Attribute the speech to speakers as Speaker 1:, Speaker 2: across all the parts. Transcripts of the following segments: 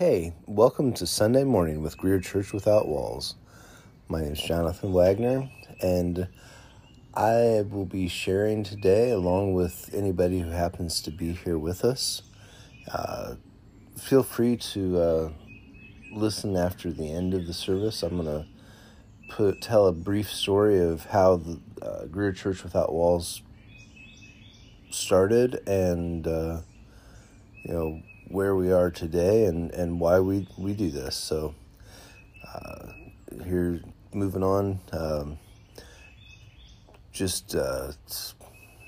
Speaker 1: Hey, welcome to Sunday morning with Greer Church Without Walls. My name is Jonathan Wagner, and I will be sharing today along with anybody who happens to be here with us. Uh, feel free to uh, listen after the end of the service. I'm going to put tell a brief story of how the uh, Greer Church Without Walls started and uh, you know where we are today and, and why we, we do this. So, uh, here, moving on, um, just uh,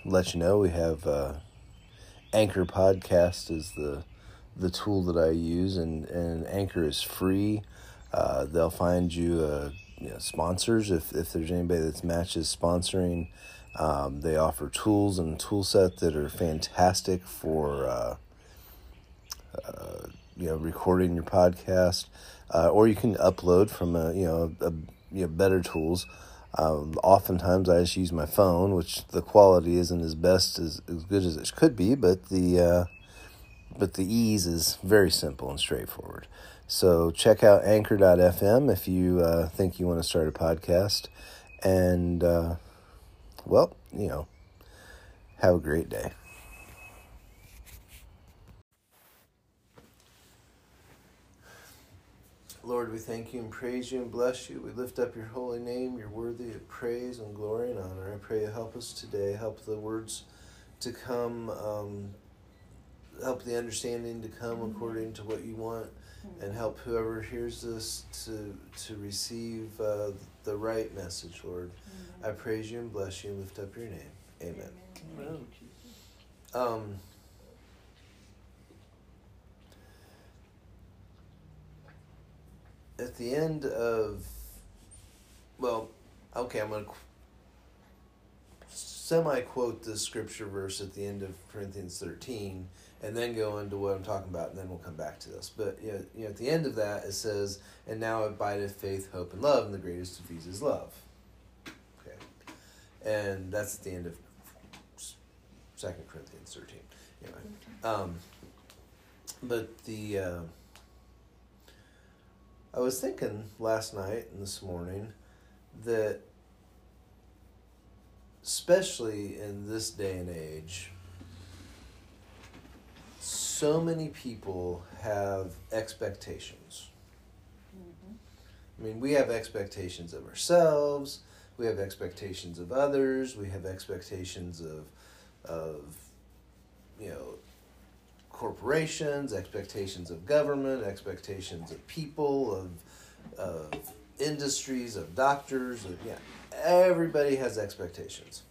Speaker 1: let you know we have uh, Anchor Podcast is the the tool that I use, and, and Anchor is free. Uh, they'll find you, uh, you know, sponsors if, if there's anybody that's matches sponsoring. Um, they offer tools and tool set that are fantastic for uh, you know recording your podcast, uh, or you can upload from a you know a, you know better tools. Um, oftentimes, I just use my phone, which the quality isn't as best as as good as it could be, but the uh, but the ease is very simple and straightforward. So check out Anchor.fm if you uh, think you want to start a podcast, and uh, well, you know, have a great day. Lord, we thank you and praise you and bless you. We lift up your holy name. You're worthy of praise and glory and honor. I pray you help us today. Help the words to come, um, help the understanding to come according to what you want, and help whoever hears this to to receive uh, the right message, Lord. I praise you and bless you and lift up your name. Amen.
Speaker 2: Amen.
Speaker 1: Um, at the end of, well, okay, I'm going to semi quote the scripture verse at the end of Corinthians 13 and then go into what I'm talking about, and then we'll come back to this. But you know, you know, at the end of that, it says, And now abideth faith, hope, and love, and the greatest of these is love. Okay. And that's at the end of Second Corinthians 13. Anyway. Um, but the. Uh, I was thinking last night and this morning that, especially in this day and age, so many people have expectations. Mm-hmm. I mean, we have expectations of ourselves, we have expectations of others, we have expectations of, of you know, corporations, expectations of government, expectations of people, of, of industries, of doctors, of, yeah, everybody has expectations.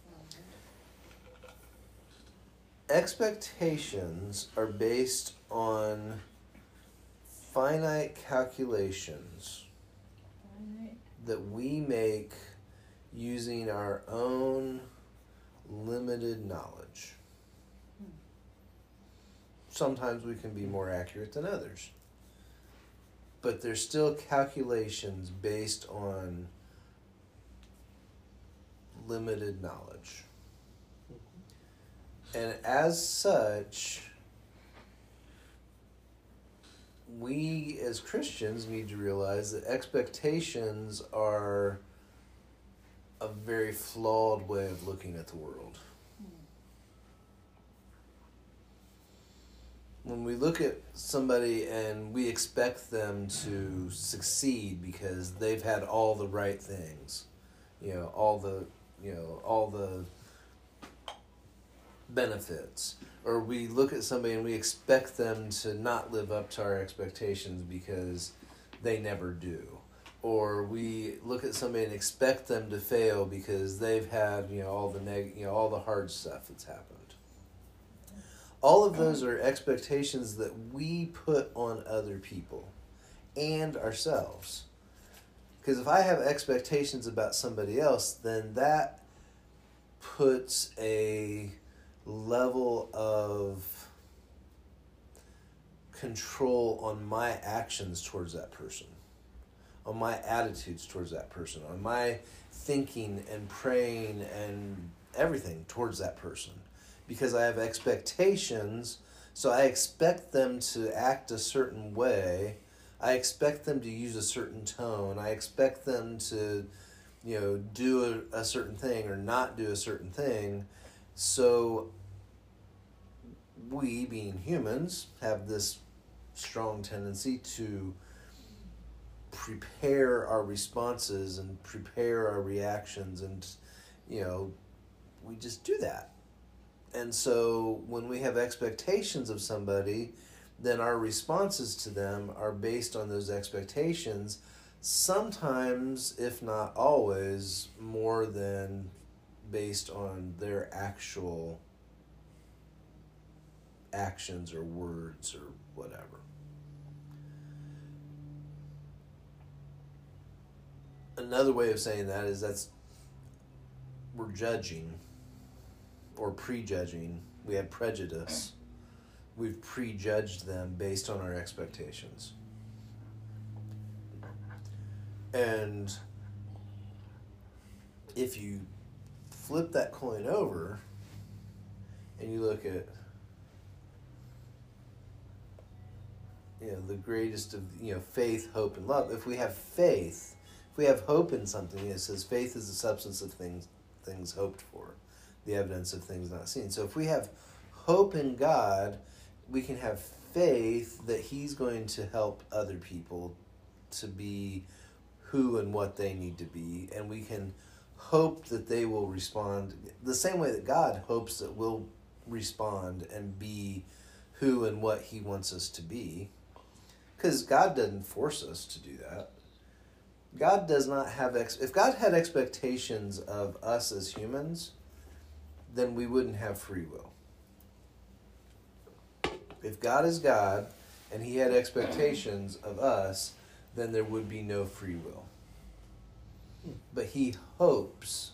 Speaker 1: Expectations are based on finite calculations that we make using our own limited knowledge sometimes we can be more accurate than others. But there's still calculations based on limited knowledge. Mm-hmm. And as such, we as Christians need to realize that expectations are a very flawed way of looking at the world. When we look at somebody and we expect them to succeed because they've had all the right things, you know, all the, you know, all the benefits, or we look at somebody and we expect them to not live up to our expectations because they never do. Or we look at somebody and expect them to fail because they've had, you know, all the neg- you know, all the hard stuff that's happened all of those are expectations that we put on other people and ourselves. Because if I have expectations about somebody else, then that puts a level of control on my actions towards that person, on my attitudes towards that person, on my thinking and praying and everything towards that person because I have expectations So I expect them to act a certain way. I expect them to use a certain tone. I expect them to, you know, do a, a certain thing or not do a certain thing. So we, being humans, have this strong tendency to prepare our responses and prepare our reactions and you know we just do that and so when we have expectations of somebody then our responses to them are based on those expectations sometimes if not always more than based on their actual actions or words or whatever. Another way of saying that is that's we're judging or prejudging. We have prejudice. We've prejudged them based on our expectations. And if you flip that coin over and you look at you know the greatest of you know faith hope and love if we have faith if we have hope in something, it says faith is the substance of things things hoped for, the evidence of things not seen. So if we have hope in God, we can have faith that He's going to help other people to be who and what they need to be, and we can hope that they will respond the same way that God hopes that we'll respond and be who and what He wants us to be. Because God doesn't force us to do that. God does not have ex- if God had expectations of us as humans, then we wouldn't have free will. If God is God and he had expectations of us, then there would be no free will. But he hopes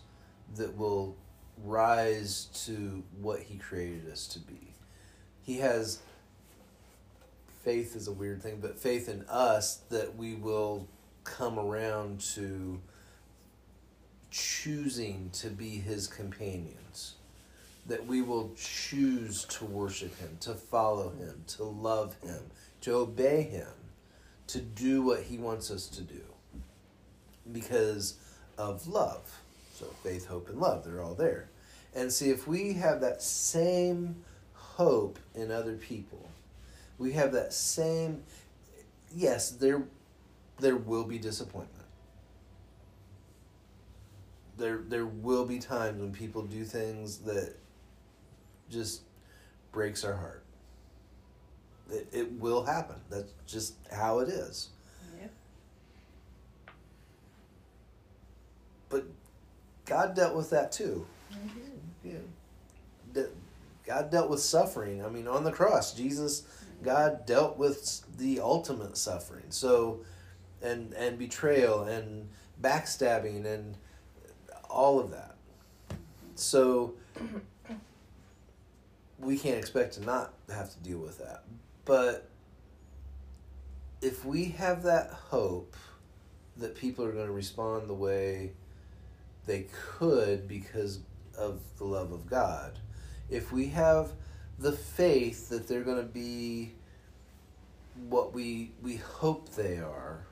Speaker 1: that we'll rise to what he created us to be. He has faith is a weird thing, but faith in us that we will come around to choosing to be his companions. That we will choose to worship him, to follow him, to love him, to obey him, to do what he wants us to do because of love. So, faith, hope, and love, they're all there. And see, if we have that same hope in other people, we have that same, yes, there there will be disappointment. There there will be times when people do things that just breaks our heart. It it will happen. That's just how it is. Yeah. But God dealt with that too. Mm-hmm. Yeah. God dealt with suffering. I mean, on the cross, Jesus, God dealt with the ultimate suffering. So and and betrayal and backstabbing and all of that. So we can't expect to not have to deal with that. But if we have that hope that people are going to respond the way they could because of the love of God, if we have the faith that they're going to be what we we hope they are,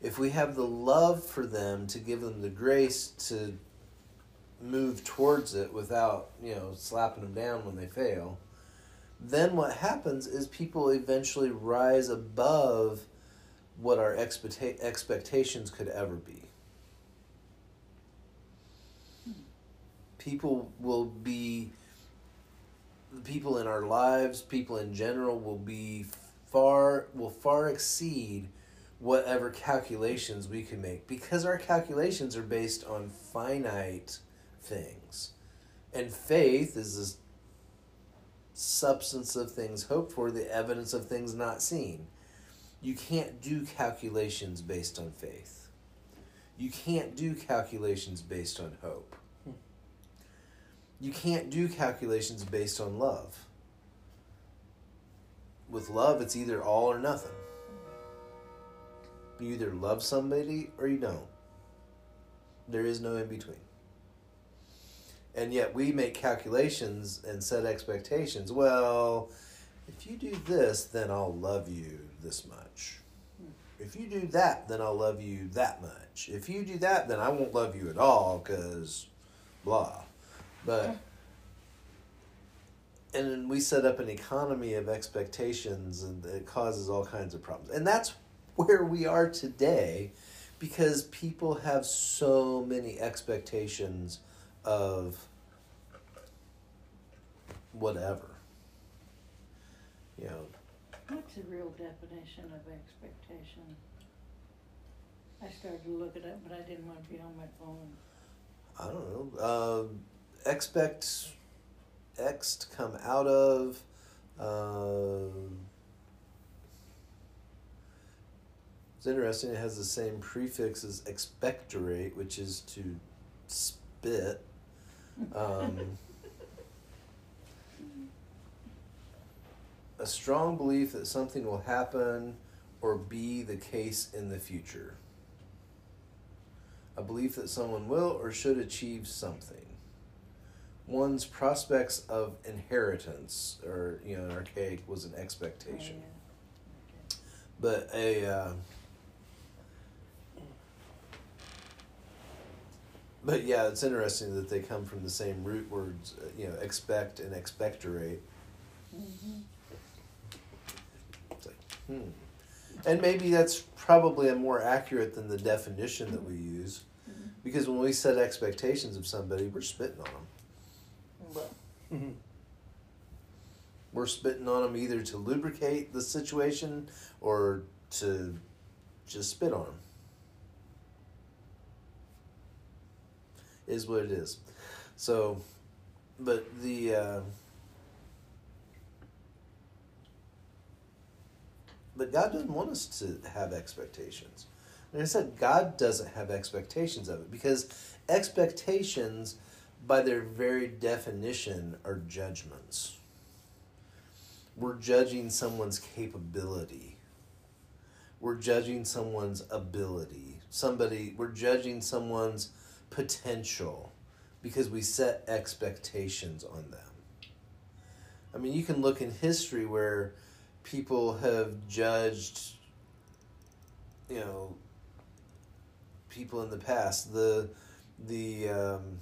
Speaker 1: if we have the love for them to give them the grace to move towards it without, you know, slapping them down when they fail, then what happens is people eventually rise above what our expecta- expectations could ever be. People will be, the people in our lives, people in general will be far, will far exceed whatever calculations we can make because our calculations are based on finite things. And faith is the substance of things hoped for, the evidence of things not seen. You can't do calculations based on faith. You can't do calculations based on hope. You can't do calculations based on love. With love, it's either all or nothing. You either love somebody or you don't. There is no in between. And yet we make calculations and set expectations. Well, if you do this, then I'll love you this much. If you do that, then I'll love you that much. If you do that, then I won't love you at all because blah. But and we set up an economy of expectations and it causes all kinds of problems. And that's where we are today because people have so many expectations of whatever. You know,
Speaker 2: What's the real definition of expectation? I started to look it up, but I didn't want to be on my phone.
Speaker 1: I don't know. Um, expect X to come out of. Um, it's interesting. It has the same prefix as expectorate, which is to spit. Um, a strong belief that something will happen or be the case in the future. A belief that someone will or should achieve something. One's prospects of inheritance, or, you know, in archaic, was an expectation.
Speaker 2: Oh,
Speaker 1: But a. Uh, but yeah, it's interesting that they come from the same root words, uh, you know, expect and expectorate.
Speaker 2: yeah. Mhm.
Speaker 1: It's like, hmm. And maybe that's probably a more accurate than the definition that we use.
Speaker 2: Mhm.
Speaker 1: Because when we set expectations of somebody, we're spitting on them.
Speaker 2: Well,
Speaker 1: We're spitting on them either to lubricate the situation or to just spit on them. Is what it is. So, but the. Uh, but God doesn't want us to have expectations. Like I said, God doesn't have expectations of it because expectations, by their very definition, are judgments. We're judging someone's capability. We're judging someone's ability. Somebody, we're judging someone's potential because we set expectations on them. I mean, you can look in history where people have judged, you know, people in the past. The, the, um,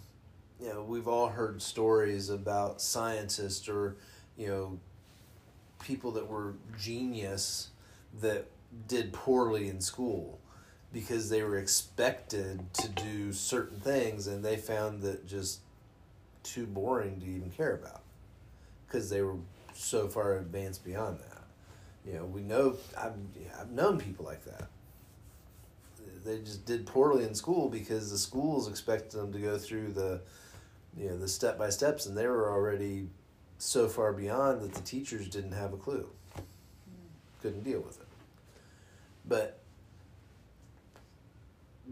Speaker 1: you know, we've all heard stories about scientists or, you know, people that were genius that did poorly in school because they were expected to do certain things and they found that just too boring to even care about because they were so far advanced beyond that. You know, we know I've I've known people like that. They just did poorly in school because the schools expected them to go through the, you know, the step by steps, and they were already so far beyond that the teachers didn't have a clue, mm. couldn't deal with it. But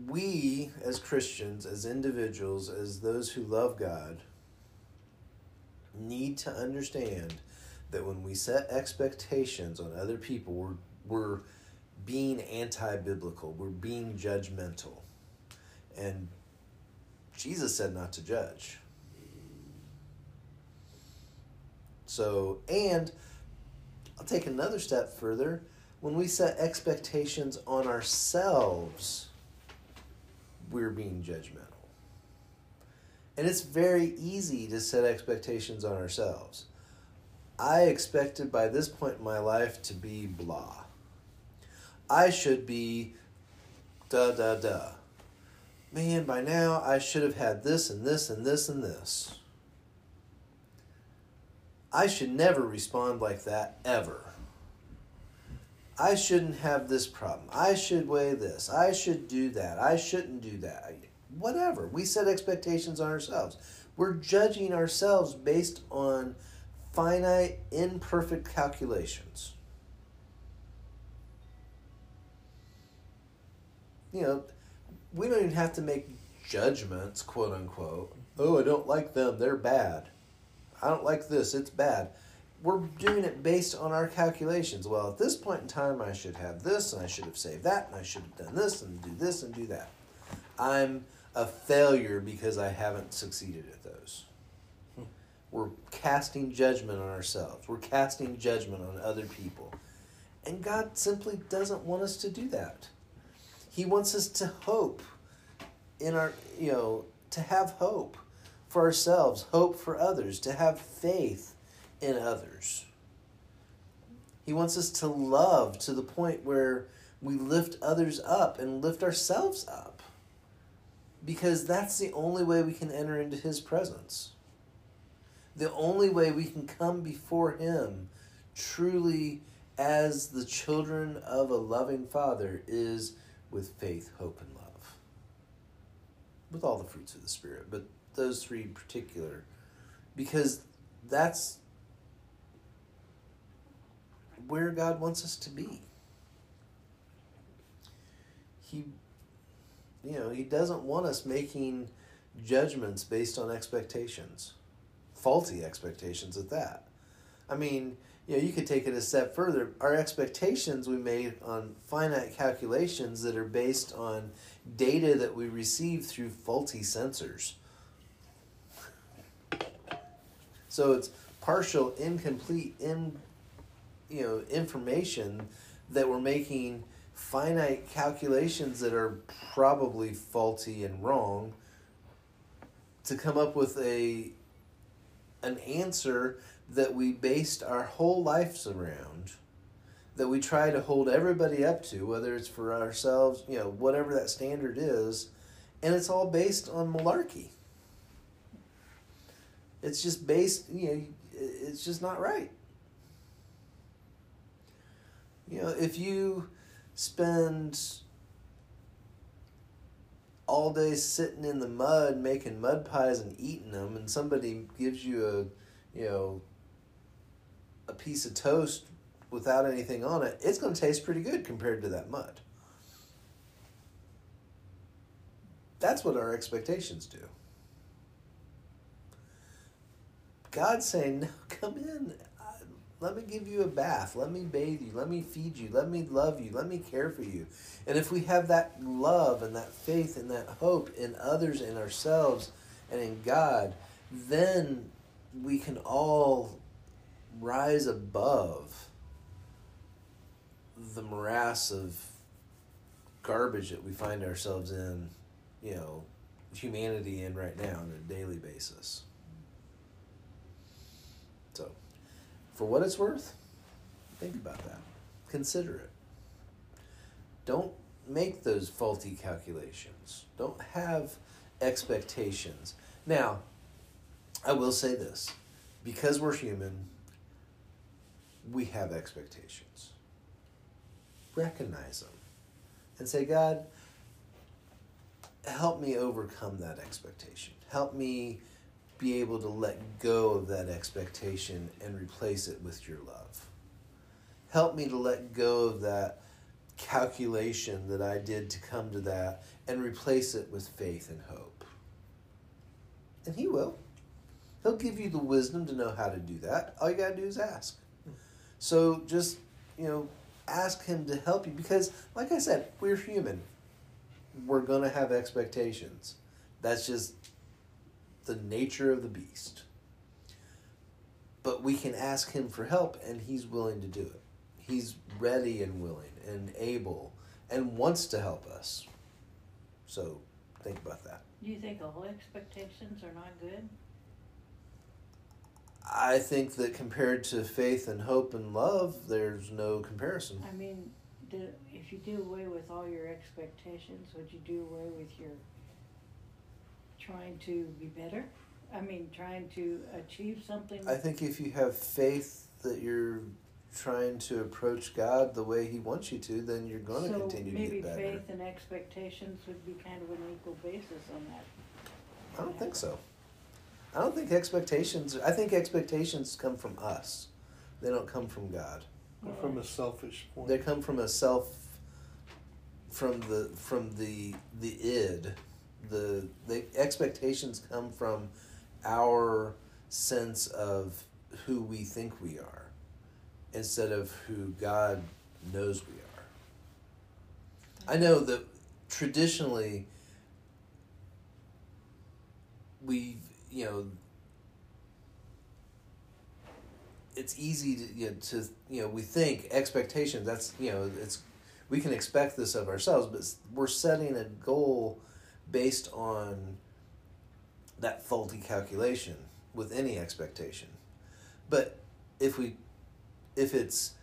Speaker 1: we, as Christians, as individuals, as those who love God, need to understand that when we set expectations on other people, we're, we're being anti biblical, we're being judgmental. And Jesus said not to judge. So, and I'll take another step further. When we set expectations on ourselves, we're being judgmental. And it's very easy to set expectations on ourselves. I expected by this point in my life to be blah. I should be da da da. Man, by now I should have had this and this and this and this. I should never respond like that ever. I shouldn't have this problem. I should weigh this. I should do that. I shouldn't do that. Whatever. We set expectations on ourselves. We're judging ourselves based on finite, imperfect calculations. You know, we don't even have to make judgments, quote unquote. Oh, I don't like them. They're bad. I don't like this. It's bad. We're doing it based on our calculations. Well, at this point in time, I should have this, and I should have saved that, and I should have done this, and do this, and do that. I'm a failure because I haven't succeeded at those. Hmm. we're casting judgment on ourselves. We're casting judgment on other people. And God simply doesn't want us to do that. He wants us to hope in our, you know, to have hope for ourselves, hope for others, to have faith in others. He wants us to love to the point where we lift others up and lift ourselves up. Because that's the only way we can enter into His presence. The only way we can come before Him truly as the children of a loving Father is with faith, hope, and love. With all the fruits of the Spirit, but those three in particular. Because that's where God wants us to be. He, you know, He doesn't want us making judgments based on expectations, faulty expectations at that. I mean, you know, you could take it a step further. Our expectations we made on finite calculations that are based on data that we receive through faulty sensors. So it's partial, incomplete, in you know, information that we're making finite calculations that are probably faulty and wrong to come up with a an answer that we based our whole lives around that we try to hold everybody up to whether it's for ourselves you know whatever that standard is and it's all based on malarkey. It's just based you know it's just not right you know if you spend all day sitting in the mud making mud pies and eating them and somebody gives you a you know a piece of toast without anything on it it's going to taste pretty good compared to that mud. That's what our expectations do. God's saying no come in let me give you a bath. Let me bathe you. Let me feed you. Let me love you. Let me care for you. And if we have that love and that faith and that hope in others, in ourselves, and in God, then we can all rise above the morass of garbage that we find ourselves in, you know, humanity in right now on a daily basis. So for what it's worth, think about that. Consider it. Don't make those faulty calculations. Don't have expectations. Now, I will say this because we're human, we have expectations. Recognize them and say, God, help me overcome that expectation. Help me be able to let go of that expectation and replace it with your love. Help me to let go of that calculation that I did to come to that and replace it with faith and hope. And He will. He'll give you the wisdom to know how to do that. All you got to do is ask. So just, you know, ask Him to help you because, like I said, we're human. We're going to have expectations. That's just the nature of the beast. But we can ask him for help, and he's willing to do it. He's ready and willing and able and wants to help us. So think about that.
Speaker 2: Do you think all expectations are not good?
Speaker 1: I think that compared to faith and hope and love, there's no comparison.
Speaker 2: I mean, do, if you do away with all your expectations, would you do away with your trying to be better? I mean, trying to achieve something?
Speaker 1: I think if you have faith that you're trying to approach God the way He wants you to, then you're going to continue to get better.
Speaker 2: Maybe faith and expectations would be kind of an equal basis on that.
Speaker 1: I don't think so. I don't think expectations. I think expectations come from us. They don't come from God.
Speaker 3: From a selfish point.
Speaker 1: They come from a self. From the from the the id, the the expectations come from our sense of who we think we are, instead of who God knows we are. I know that traditionally we you know it's easy to you know, to you know we think expectations that's you know it's we can expect this of ourselves but we're setting a goal based on that faulty calculation with any expectation. But if we if it's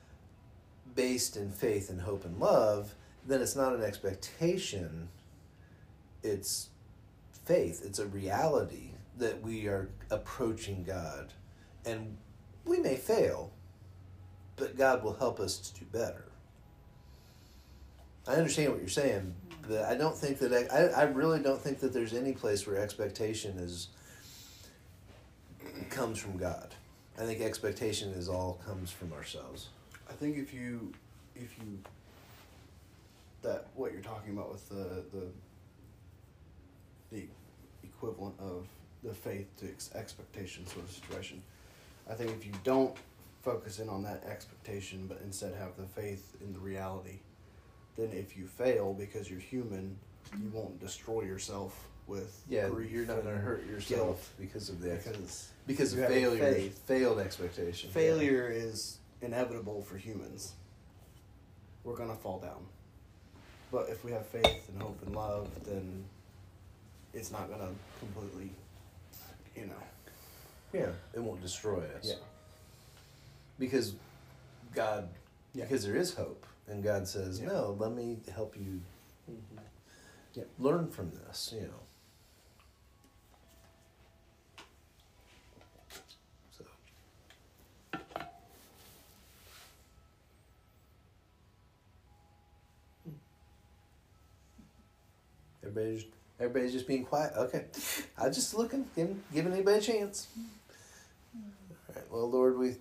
Speaker 1: based in faith and hope and love then it's not an expectation. It's faith. It's a reality that we are approaching god. And we may fail, but God will help us to do better. I understand what you're saying, I don't think that I, I really don't think that there's any place where expectation is comes from God. I think expectation is all comes from ourselves.
Speaker 4: I think if you if you that what you're talking about with the the the equivalent of the faith to expectation sort of situation I think if you don't focus in on that expectation, but instead have the faith in the reality, then if you fail because you're human, you won't destroy yourself with
Speaker 1: yeah. You're not going to hurt yourself because of the
Speaker 4: because
Speaker 1: because of failure, faith, failed expectation.
Speaker 4: Failure yeah. is inevitable for humans. We're going to fall down, but if we have faith and hope and love, then it's not going to completely, you know
Speaker 1: yeah, it won't destroy us.
Speaker 4: Yeah.
Speaker 1: Because God, yeah. because there is hope, and God says, yeah. "No, let me help you mm-hmm. yeah. learn from this." You know. So. Everybody's everybody's just being quiet. Okay, I'm just looking, giving, giving anybody a chance. All right. Well, Lord, we,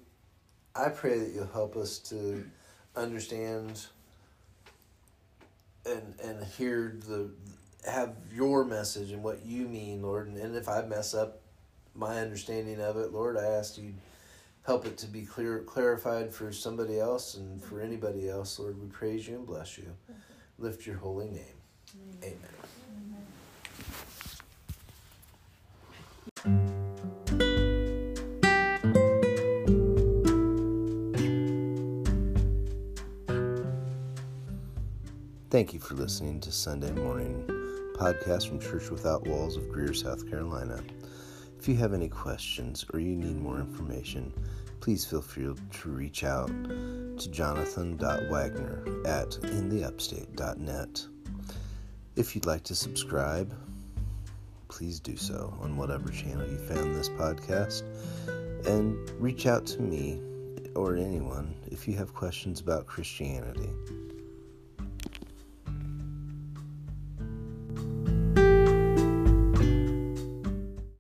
Speaker 1: I pray that you'll help us to understand and and hear the have your message and what you mean, Lord. And, and if I mess up my understanding of it, Lord, I ask you help it to be clear clarified for somebody else and for anybody else. Lord, we praise you and bless you. Mm-hmm. Lift your holy name. Amen. Thank you for listening to Sunday Morning Podcast from Church Without Walls of Greer, South Carolina. If you have any questions or you need more information, please feel free to reach out to jonathan.wagner at intheupstate.net. If you'd like to subscribe, please do so on whatever channel you found this podcast. And reach out to me or anyone if you have questions about Christianity.